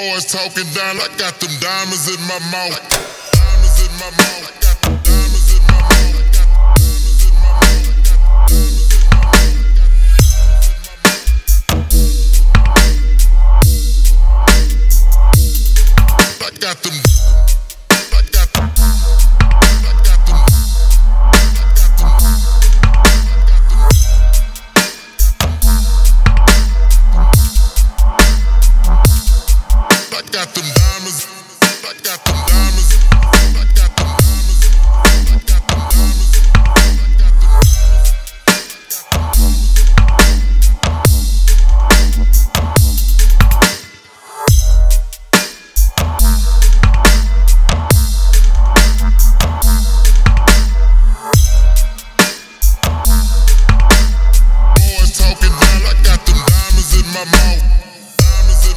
boys talking down. I got them diamonds in my mouth. Diamonds in my mouth.